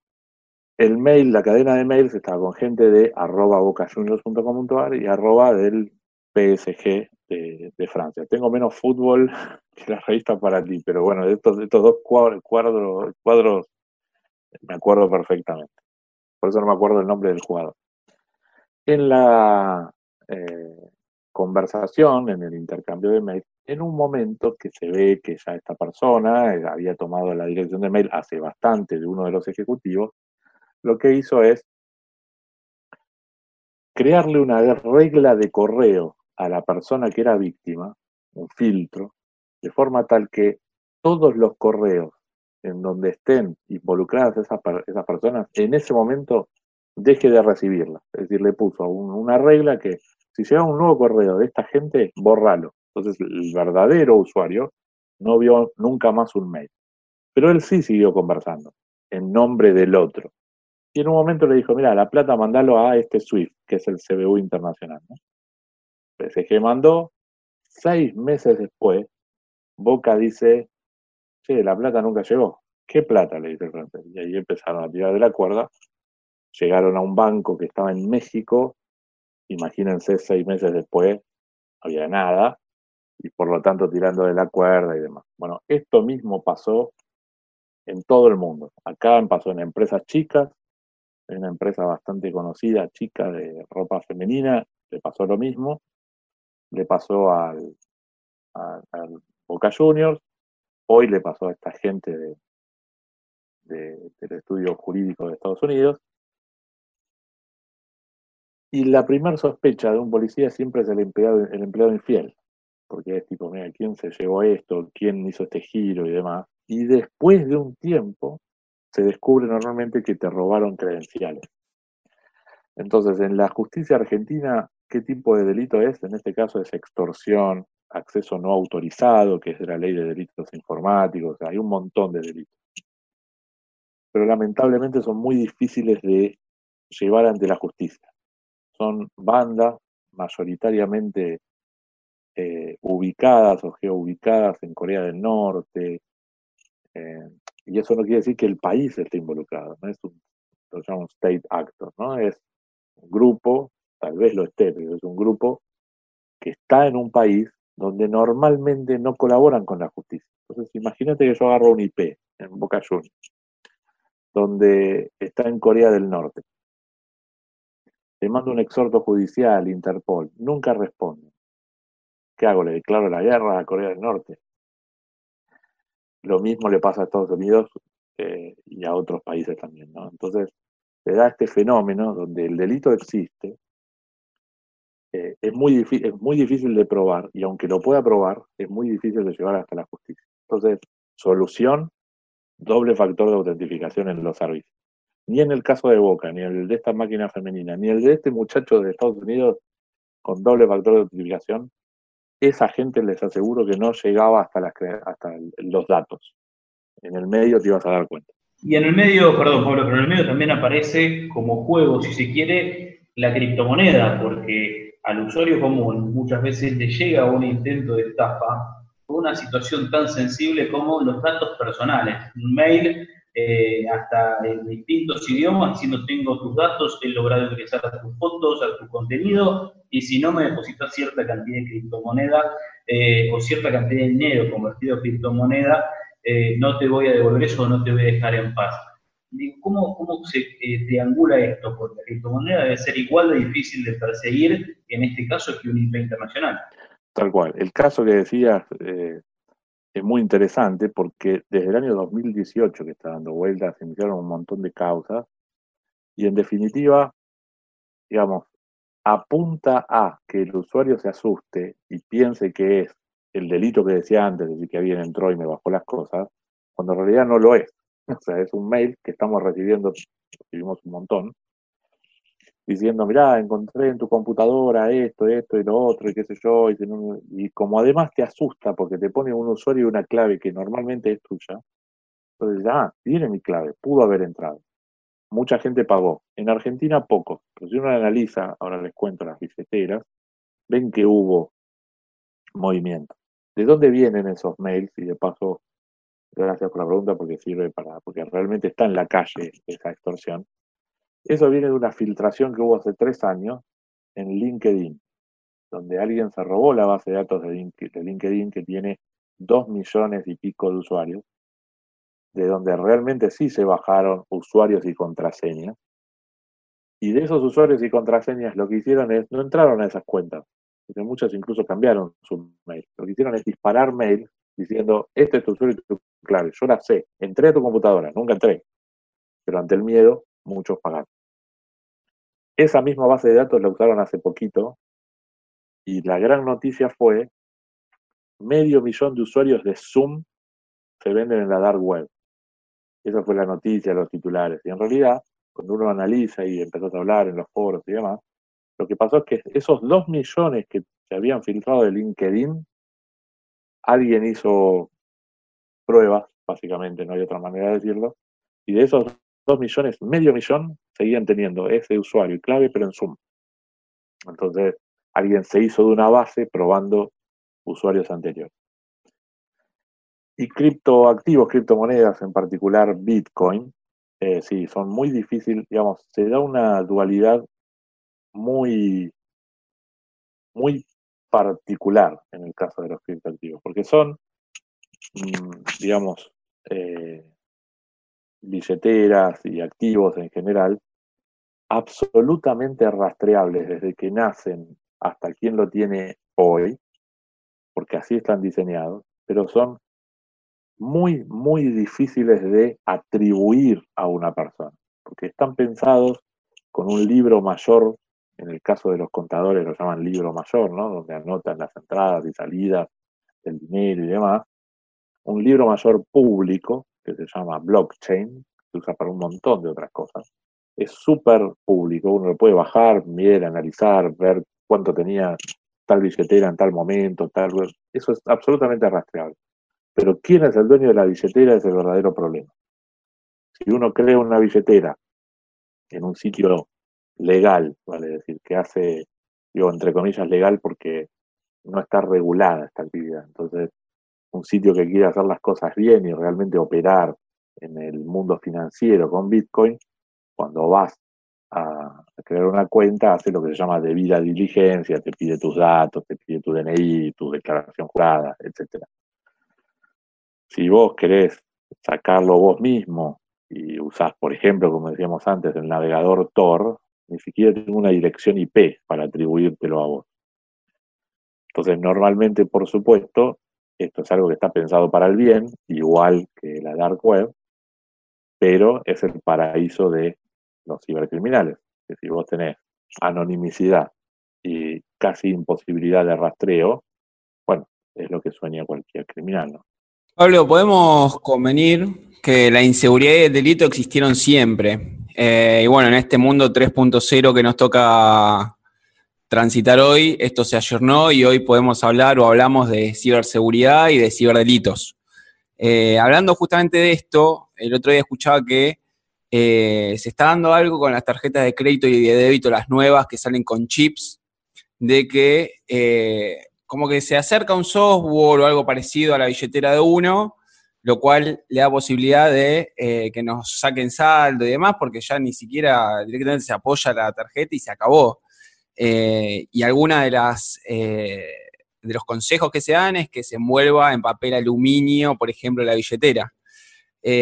Speaker 3: el mail, la cadena de mails estaba con gente de arroba bocajuniors.com.ar y arroba del PSG de, Francia. Tengo menos fútbol que la revista para ti, pero bueno, de estos, estos dos cuadros, cuadros, me acuerdo perfectamente. Por eso no me acuerdo el nombre del jugador. En la eh, conversación, en el intercambio de mails, en un momento que se ve que ya esta persona eh, había tomado la dirección de mail hace bastante de uno de los ejecutivos, lo que hizo es crearle una regla de correo a la persona que era víctima, un filtro, de forma tal que todos los correos en donde estén involucradas esas, esas personas, en ese momento deje de recibirla. Es decir, le puso una regla que si llega un nuevo correo de esta gente, borralo. Entonces el verdadero usuario no vio nunca más un mail. Pero él sí siguió conversando en nombre del otro. Y en un momento le dijo, mira, la plata mandalo a este SWIFT, que es el CBU internacional. ¿no? PSG mandó, seis meses después, Boca dice, sí, la plata nunca llegó. ¿Qué plata? le dice el francés. Y ahí empezaron a tirar de la cuerda. Llegaron a un banco que estaba en México. Imagínense, seis meses después, había nada. Y por lo tanto tirando de la cuerda y demás. Bueno, esto mismo pasó en todo el mundo. Acá pasó en empresas chicas, en una empresa bastante conocida, chica de ropa femenina, le pasó lo mismo le pasó al, Boca Juniors, hoy le pasó a esta gente de, del estudio jurídico de Estados Unidos. Y la primera sospecha de un policía siempre es el empleado, el empleado infiel, porque es tipo, mira, ¿quién se llevó esto? ¿Quién hizo este giro y demás? Y después de un tiempo se descubre normalmente que te robaron credenciales. Entonces, en la justicia argentina qué tipo de delito es. En este caso es extorsión, acceso no autorizado, que es de la ley de delitos informáticos, hay un montón de delitos. Pero lamentablemente son muy difíciles de llevar ante la justicia. Son bandas mayoritariamente eh, ubicadas o geoubicadas en Corea del Norte, y eso no quiere decir que el país esté involucrado, no es un, lo llamamos state actor, ¿no? Es un grupo tal vez lo esté, pero es un grupo que está en un país donde normalmente no colaboran con la justicia. Entonces, imagínate que yo agarro un IP en Boca Juniors, donde está en Corea del Norte. Le mando un exhorto judicial, Interpol, nunca responde. ¿Qué hago? ¿Le declaro la guerra a Corea del Norte? Lo mismo le pasa a Estados Unidos eh, y a otros países también, ¿no? Entonces, se da este fenómeno donde el delito existe, eh, es, muy es muy difícil de probar y aunque lo pueda probar, es muy difícil de llevar hasta la justicia. Entonces, solución, doble factor de autentificación en los servicios. Ni en el caso de Boca, ni el de esta máquina femenina, ni el de este muchacho de Estados Unidos con doble factor de autentificación, esa gente les aseguro que no llegaba hasta, las, hasta los datos. En el medio te ibas a dar cuenta.
Speaker 5: Y en el medio, perdón Pablo, pero en el medio también aparece como juego, si se quiere, la criptomoneda, porque al usuario común muchas veces le llega un intento de estafa una situación tan sensible como los datos personales. Un mail eh, hasta en distintos idiomas diciendo tengo tus datos, he logrado ingresar a tus fotos, a tu contenido, y si no me depositas cierta cantidad de criptomoneda eh, o cierta cantidad de dinero convertido a criptomoneda, eh, no te voy a devolver eso no te voy a dejar en paz. ¿Cómo, cómo se triangula esto? Porque la criptomoneda debe ser igual de difícil de perseguir en este caso que un IP internacional.
Speaker 3: Tal cual. El caso que decías es muy interesante porque desde el año 2018 que está dando vueltas, se iniciaron un montón de causas y en definitiva, digamos, apunta a que el usuario se asuste y piense que es el delito que decía antes, decir, que alguien entró y me bajó las cosas, cuando en realidad no lo es. O sea, es un mail que estamos recibiendo, recibimos un montón, diciendo, mirá, encontré en tu computadora esto, esto y lo otro, y qué sé yo, y, como además te asusta porque te pone un usuario y una clave que normalmente es tuya, entonces, ah, tiene mi clave, pudo haber entrado. Mucha gente pagó. En Argentina, poco. Pero si uno analiza, ahora les cuento las billeteras, ven que hubo movimiento. ¿De dónde vienen esos mails? Y de paso, gracias por la pregunta porque sirve para, porque realmente está en la calle esa extorsión. Eso viene de una filtración que hubo hace tres años en LinkedIn, donde alguien se robó la base de datos de LinkedIn que tiene dos millones y pico de usuarios, de donde realmente sí se bajaron usuarios y contraseñas. Y de esos usuarios y contraseñas lo que hicieron es, no entraron a esas cuentas, porque muchos incluso cambiaron su mail. Lo que hicieron es disparar mail diciendo, este es tu usuario y tu clave. Yo la sé, entré a tu computadora, nunca entré. Pero ante el miedo, muchos pagaron. Esa misma base de datos la usaron hace poquito y la gran noticia fue medio millón de usuarios de Zoom se venden en la dark web. Esa fue la noticia, los titulares. Y en realidad, cuando uno analiza y empezó a hablar en los foros y demás, lo que pasó es que esos dos millones que se habían filtrado de LinkedIn, alguien hizo pruebas, básicamente, no hay otra manera de decirlo, y de esos dos millones, medio millón, seguían teniendo ese usuario y clave, pero en Zoom. Entonces, alguien se hizo de una base probando usuarios anteriores. Y criptoactivos, criptomonedas, en particular Bitcoin, eh, sí, son muy difíciles, digamos, se da una dualidad muy, muy particular en el caso de los criptoactivos, porque son, mm, digamos, eh, billeteras y activos en general, absolutamente rastreables desde que nacen hasta quien lo tiene hoy, porque así están diseñados, pero son muy, muy difíciles de atribuir a una persona, porque están pensados con un libro mayor, en el caso de los contadores lo llaman libro mayor, ¿no? donde anotan las entradas y salidas del dinero y demás, un libro mayor público que se llama blockchain, se usa para un montón de otras cosas. Es súper público, uno lo puede bajar, mirar, analizar, ver cuánto tenía tal billetera en tal momento, tal... Eso es absolutamente rastreable. Pero quién es el dueño de la billetera es el verdadero problema. Si uno crea una billetera en un sitio legal, vale decir, que hace, digo, entre comillas, legal porque no está regulada esta actividad. Entonces, un sitio que quiere hacer las cosas bien y realmente operar en el mundo financiero con Bitcoin, cuando vas a crear una cuenta, hace lo que se llama debida diligencia, te pide tus datos, te pide tu DNI, tu declaración jurada, etcétera. Si vos querés sacarlo vos mismo y usás, por ejemplo, como decíamos antes, el navegador Tor, ni siquiera tengo una dirección IP para atribuírtelo a vos. Entonces, normalmente, por supuesto, esto es algo que está pensado para el bien, igual que la dark web, pero es el paraíso de los cibercriminales. Que si vos tenés anonimicidad y casi imposibilidad de rastreo, bueno, es lo que sueña cualquier criminal, ¿no?
Speaker 8: Pablo, podemos convenir que la inseguridad y el delito existieron siempre. Eh, y bueno, en este mundo 3.0 que nos toca transitar hoy, esto se ayornó y hoy podemos hablar o hablamos de ciberseguridad y de ciberdelitos. Eh, hablando justamente de esto, el otro día escuchaba que eh, se está dando algo con las tarjetas de crédito y de débito, las nuevas que salen con chips, de que como que se acerca un software o algo parecido a la billetera de uno, lo cual le da posibilidad de eh, que nos saquen saldo y demás, porque ya ni siquiera directamente se apoya la tarjeta y se acabó. Eh, y alguna de eh, de los consejos que se dan es que se envuelva en papel aluminio, por ejemplo, la billetera.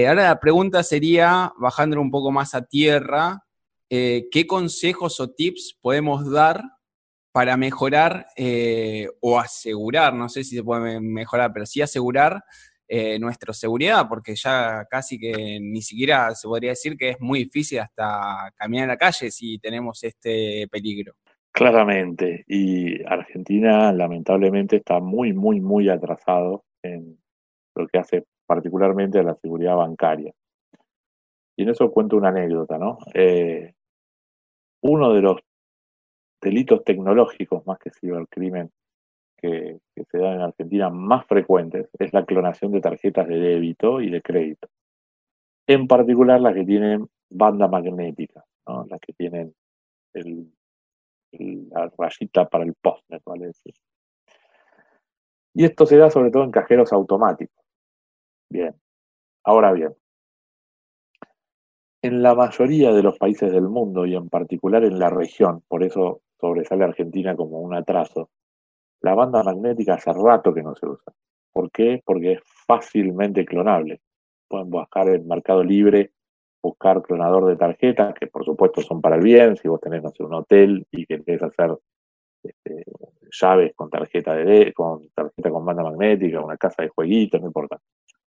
Speaker 8: ahora la pregunta sería, bajando un poco más a tierra, ¿qué consejos o tips podemos dar para mejorar eh, o asegurar, no sé si se puede mejorar, pero sí asegurar eh, nuestra seguridad, porque ya casi que ni siquiera se podría decir que es muy difícil hasta caminar en la calle si tenemos este peligro.
Speaker 3: Claramente, y Argentina lamentablemente está muy, muy, muy atrasado en lo que hace particularmente a la seguridad bancaria. Y en eso cuento una anécdota, ¿no? Eh, uno de los delitos tecnológicos más que cibercrimen que, que se dan en Argentina más frecuentes es la clonación de tarjetas de débito y de crédito. En particular las que tienen banda magnética, las que tienen la rayita para el postnet, vale. Y esto se da sobre todo en cajeros automáticos. Bien, ahora bien, en la mayoría de los países del mundo y en particular en la región, por eso sobresale Argentina como un atraso, la banda magnética hace rato que no se usa. ¿Por qué? Porque es fácilmente clonable. Pueden buscar en Mercado Libre, buscar clonador de tarjetas, que por supuesto son para el bien, si vos tenés, no sé, un hotel y querés hacer este, llaves con tarjeta de con tarjeta con banda magnética, una casa de jueguitos, no importa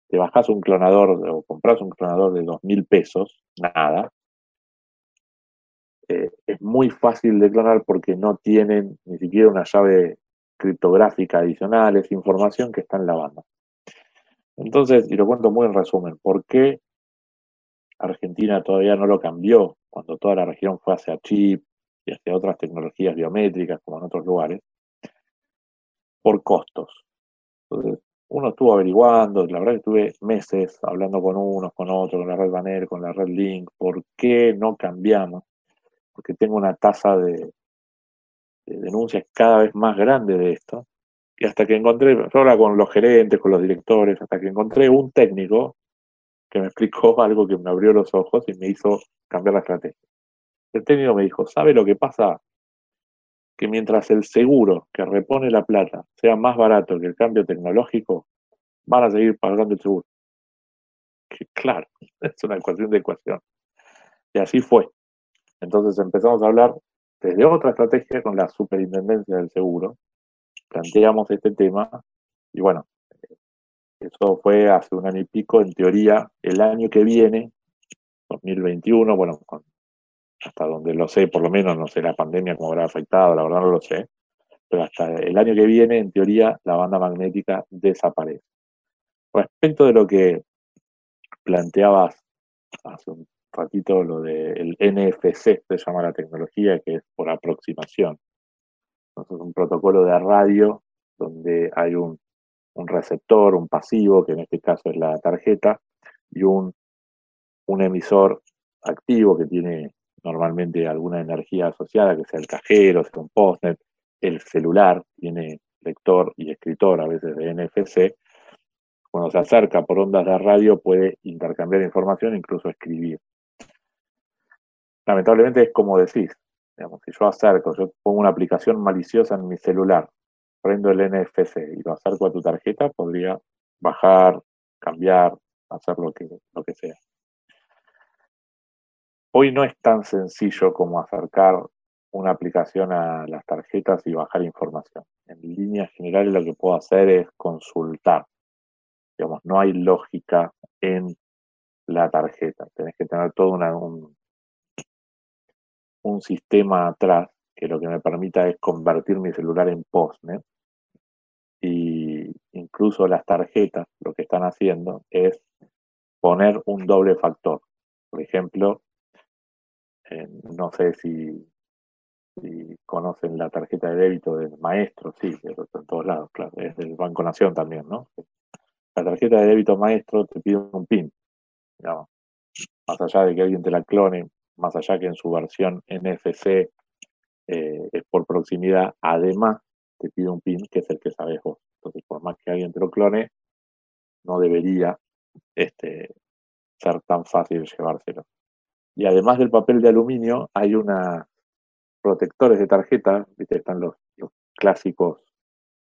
Speaker 3: te bajás un clonador o compras un clonador de dos mil pesos, nada. Eh, es muy fácil de clonar porque no tienen ni siquiera una llave criptográfica adicional, es información que está en la banda. Entonces, y lo cuento muy en resumen, ¿por qué Argentina todavía no lo cambió cuando toda la región fue hacia chip y hacia otras tecnologías biométricas como en otros lugares? Por costos. Entonces, uno estuvo averiguando, la verdad que estuve meses hablando con unos, con otros, con la red Banner, con la red Link, ¿por qué no cambiamos? Porque tengo una tasa de, denuncias cada vez más grande de esto. Y hasta que encontré, yo ahora con los gerentes, con los directores, hasta que encontré un técnico que me explicó algo que me abrió los ojos y me hizo cambiar la estrategia. El técnico me dijo, ¿sabe lo que pasa? que mientras el seguro que repone la plata sea más barato que el cambio tecnológico, van a seguir pagando el seguro. Que claro, es una ecuación de ecuación. Y así fue. Entonces empezamos a hablar desde otra estrategia con la superintendencia del seguro. Planteamos este tema y bueno, eso fue hace un año y pico. En teoría, el año que viene, 2021, bueno, hasta donde lo sé, por lo menos no sé la pandemia cómo habrá afectado, la verdad no lo sé, pero hasta el año que viene, en teoría, la banda magnética desaparece. Respecto de lo que planteabas hace un ratito, lo del NFC, se llama la tecnología, que es por aproximación. Entonces, un protocolo de radio donde hay un, un receptor, un pasivo, que en este caso es la tarjeta, y un, un emisor activo que tiene normalmente alguna energía asociada, que sea el cajero, sea un postnet, el celular tiene lector y escritor a veces de NFC, cuando se acerca por ondas de radio puede intercambiar información, incluso escribir. Lamentablemente es como decís, digamos, si yo acerco, yo pongo una aplicación maliciosa en mi celular, prendo el NFC y lo acerco a tu tarjeta, podría bajar, cambiar, hacer lo que, lo que sea. Hoy no es tan sencillo como acercar una aplicación a las tarjetas y bajar información. En líneas generales lo que puedo hacer es consultar. Digamos, no hay lógica en la tarjeta. Tenés que tener todo un, un sistema atrás que lo que me permita es convertir mi celular en postnet. Y incluso las tarjetas lo que están haciendo es poner un doble factor. Por ejemplo, no sé si, conocen la tarjeta de débito del maestro, sí, pero en todos lados, claro, es del Banco Nación también, ¿no? La tarjeta de débito maestro te pide un PIN, digamos, más allá de que alguien te la clone, más allá que en su versión NFC eh, es por proximidad, además te pide un PIN que es el que sabes vos. Entonces, por más que alguien te lo clone, no debería este, ser tan fácil llevárselo. Y además del papel de aluminio, hay unos protectores de tarjeta, ¿viste? están los, clásicos,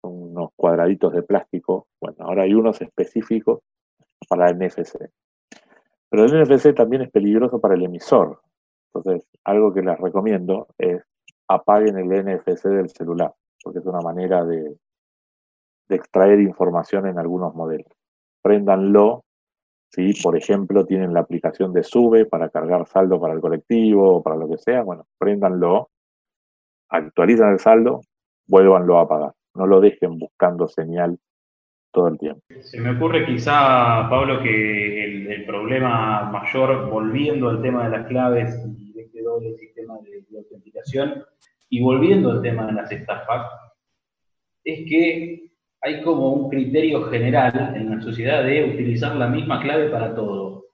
Speaker 3: unos cuadraditos de plástico. Bueno, ahora hay unos específicos para NFC. Pero el NFC también es peligroso para el emisor. Entonces, algo que les recomiendo es apaguen el NFC del celular, porque es una manera de, extraer información en algunos modelos. Préndanlo si, por ejemplo, tienen la aplicación de Sube para cargar saldo para el colectivo o para lo que sea, bueno, préndanlo, actualizan el saldo, vuélvanlo a pagar. No lo dejen buscando señal todo el tiempo.
Speaker 5: Se me ocurre quizá, Pablo, que el, problema mayor, volviendo al tema de las claves y de este el sistema de, autenticación. Y volviendo al tema de las estafas, es que hay como un criterio general en la sociedad de utilizar la misma clave para todo.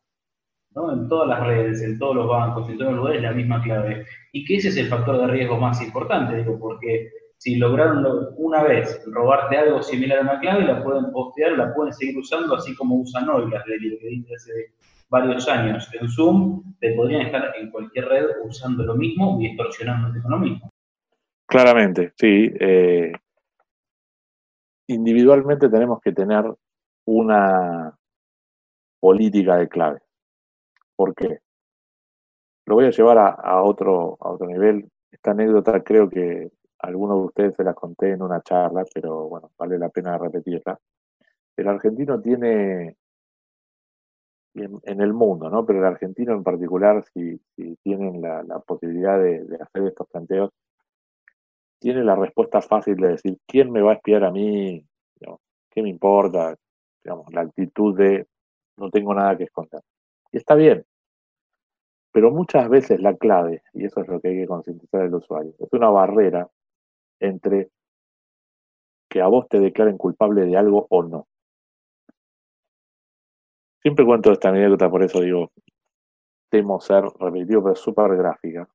Speaker 5: ¿no? En todas las redes, en todos los bancos, en todos los lugares, la misma clave. Y que ese es el factor de riesgo más importante, digo, porque si lograron una vez robarte algo similar a una clave, la pueden postear, la pueden seguir usando, así como usan hoy las de LinkedIn hace varios años en Zoom, te podrían estar en cualquier red usando lo mismo y extorsionándote con lo mismo.
Speaker 3: Claramente, sí. Eh, individualmente tenemos que tener una política de clave. ¿Por qué? Lo voy a llevar a, otro, a otro nivel. Esta anécdota creo que algunos de ustedes se la conté en una charla, pero bueno, vale la pena repetirla. El argentino tiene, en, el mundo, ¿no? Pero el argentino en particular, si, tienen la, posibilidad de, hacer estos planteos, tiene la respuesta fácil de decir, ¿quién me va a espiar a mí? ¿Qué me importa? Digamos, la actitud de no tengo nada que esconder. Y está bien, pero muchas veces la clave, y eso es lo que hay que concientizar al usuario, es una barrera entre que a vos te declaren culpable de algo o no. Siempre cuento esta anécdota, por eso digo, temo ser repetido, pero súper gráfica.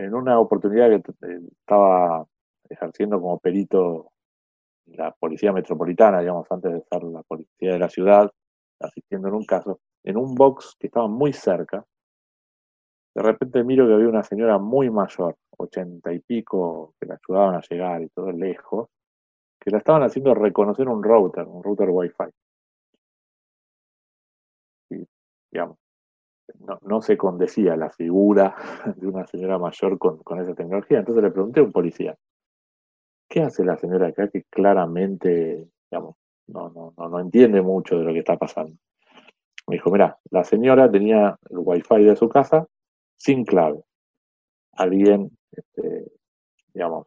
Speaker 3: En una oportunidad que eh, estaba ejerciendo como perito la policía metropolitana, digamos, antes de ser la policía de la ciudad, asistiendo en un caso, en un box que estaba muy cerca, de repente miro que había una señora muy mayor, ochenta y pico, que la ayudaban a llegar y todo lejos, que la estaban haciendo reconocer un router, un router Wi-Fi. Y, digamos, no, se condecía la figura de una señora mayor con, esa tecnología. Entonces le pregunté a un policía, ¿qué hace la señora acá que claramente, digamos, no, no, no, no entiende mucho de lo que está pasando? Me dijo, mira, la señora tenía el wifi de su casa sin clave. Alguien, este, digamos,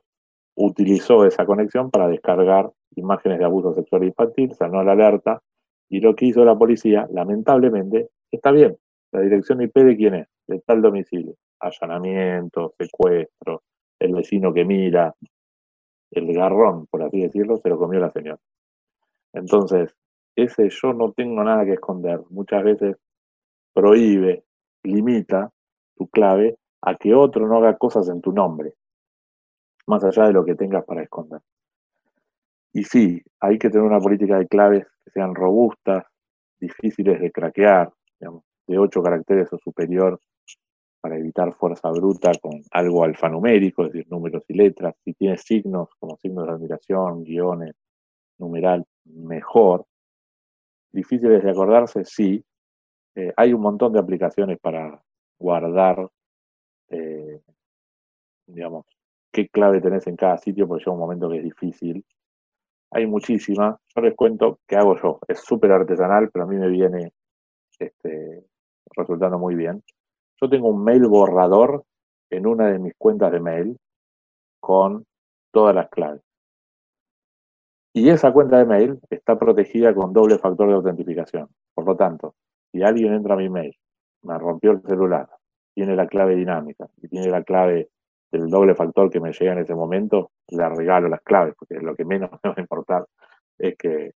Speaker 3: utilizó esa conexión para descargar imágenes de abuso sexual infantil, sonó la alerta, y lo que hizo la policía, lamentablemente, está bien. La dirección IP de quién es, de tal domicilio. Allanamiento, secuestro, el vecino que mira, el garrón, por así decirlo, se lo comió la señora. Entonces, ese yo no tengo nada que esconder, muchas veces prohíbe, limita tu clave a que otro no haga cosas en tu nombre, más allá de lo que tengas para esconder. Y sí, hay que tener una política de claves que sean robustas, difíciles de craquear, de ocho caracteres o superior, para evitar fuerza bruta con algo alfanumérico, es decir, números y letras. Si tienes signos como signos de admiración, guiones, numeral, mejor. Difíciles de acordarse, sí. Eh, hay un montón de aplicaciones para, guardar, eh, digamos, qué clave tenés en cada sitio, porque llega un momento que es difícil. Hay muchísimas. Yo les cuento qué hago yo. Es súper artesanal, pero a mí me viene este, resultando muy bien. Yo tengo un mail borrador en una de mis cuentas de mail con todas las claves. Y esa cuenta de mail está protegida con doble factor de autentificación. Por lo tanto, si alguien entra a mi mail me rompió el celular, tiene la clave dinámica y tiene la clave del doble factor que me llega en ese momento, le regalo las claves, porque lo que menos me va a importar es que,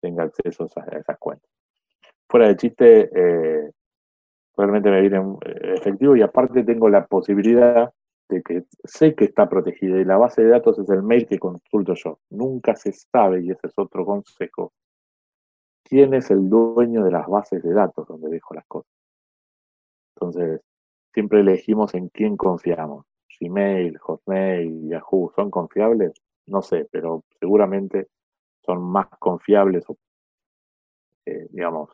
Speaker 3: tenga acceso a esas cuentas. Fuera de chiste, eh, realmente me viene eh, efectivo y aparte tengo la posibilidad de que sé que está protegida y la base de datos es el mail que consulto yo. Nunca se sabe, y ese es otro consejo, quién es el dueño de las bases de datos donde dejo las cosas. Entonces, siempre elegimos en quién confiamos. Gmail, Hotmail, Yahoo, ¿son confiables? No sé, pero seguramente son más confiables eh, digamos,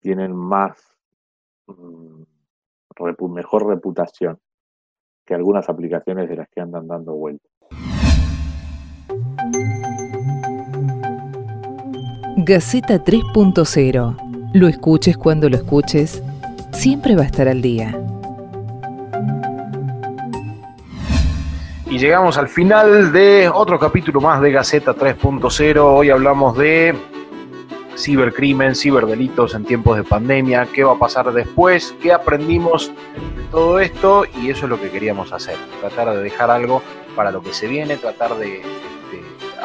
Speaker 3: tienen más, mm, mejor reputación que algunas aplicaciones de las que andan dando vueltas.
Speaker 1: Gaceta 3.0. Lo escuches cuando lo escuches, siempre va a estar al día.
Speaker 2: Y llegamos al final de otro capítulo más de Gaceta 3.0. Hoy hablamos de cibercrimen, ciberdelitos en tiempos de pandemia, qué va a pasar después, qué aprendimos de todo esto y eso es lo que queríamos hacer, tratar de dejar algo para lo que se viene, tratar de,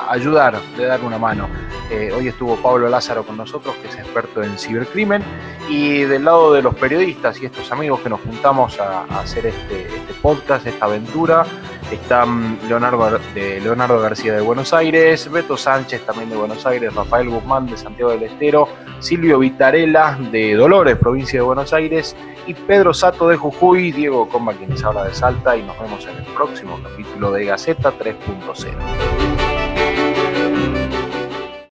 Speaker 2: ayudar, de dar una mano. Eh, hoy estuvo Pablo Lázaro con nosotros, que es experto en cibercrimen, y del lado de los periodistas y estos amigos que nos juntamos a, hacer este, este, podcast, esta aventura, están Leonardo, de Leonardo García de Buenos Aires, Beto Sánchez también de Buenos Aires, Rafael Guzmán de Santiago del Estero, Silvio Vitarela de Dolores, provincia de Buenos Aires, y Pedro Sato de Jujuy, Diego Comba quienes habla de Salta, y nos vemos en el próximo capítulo de Gaceta 3.0.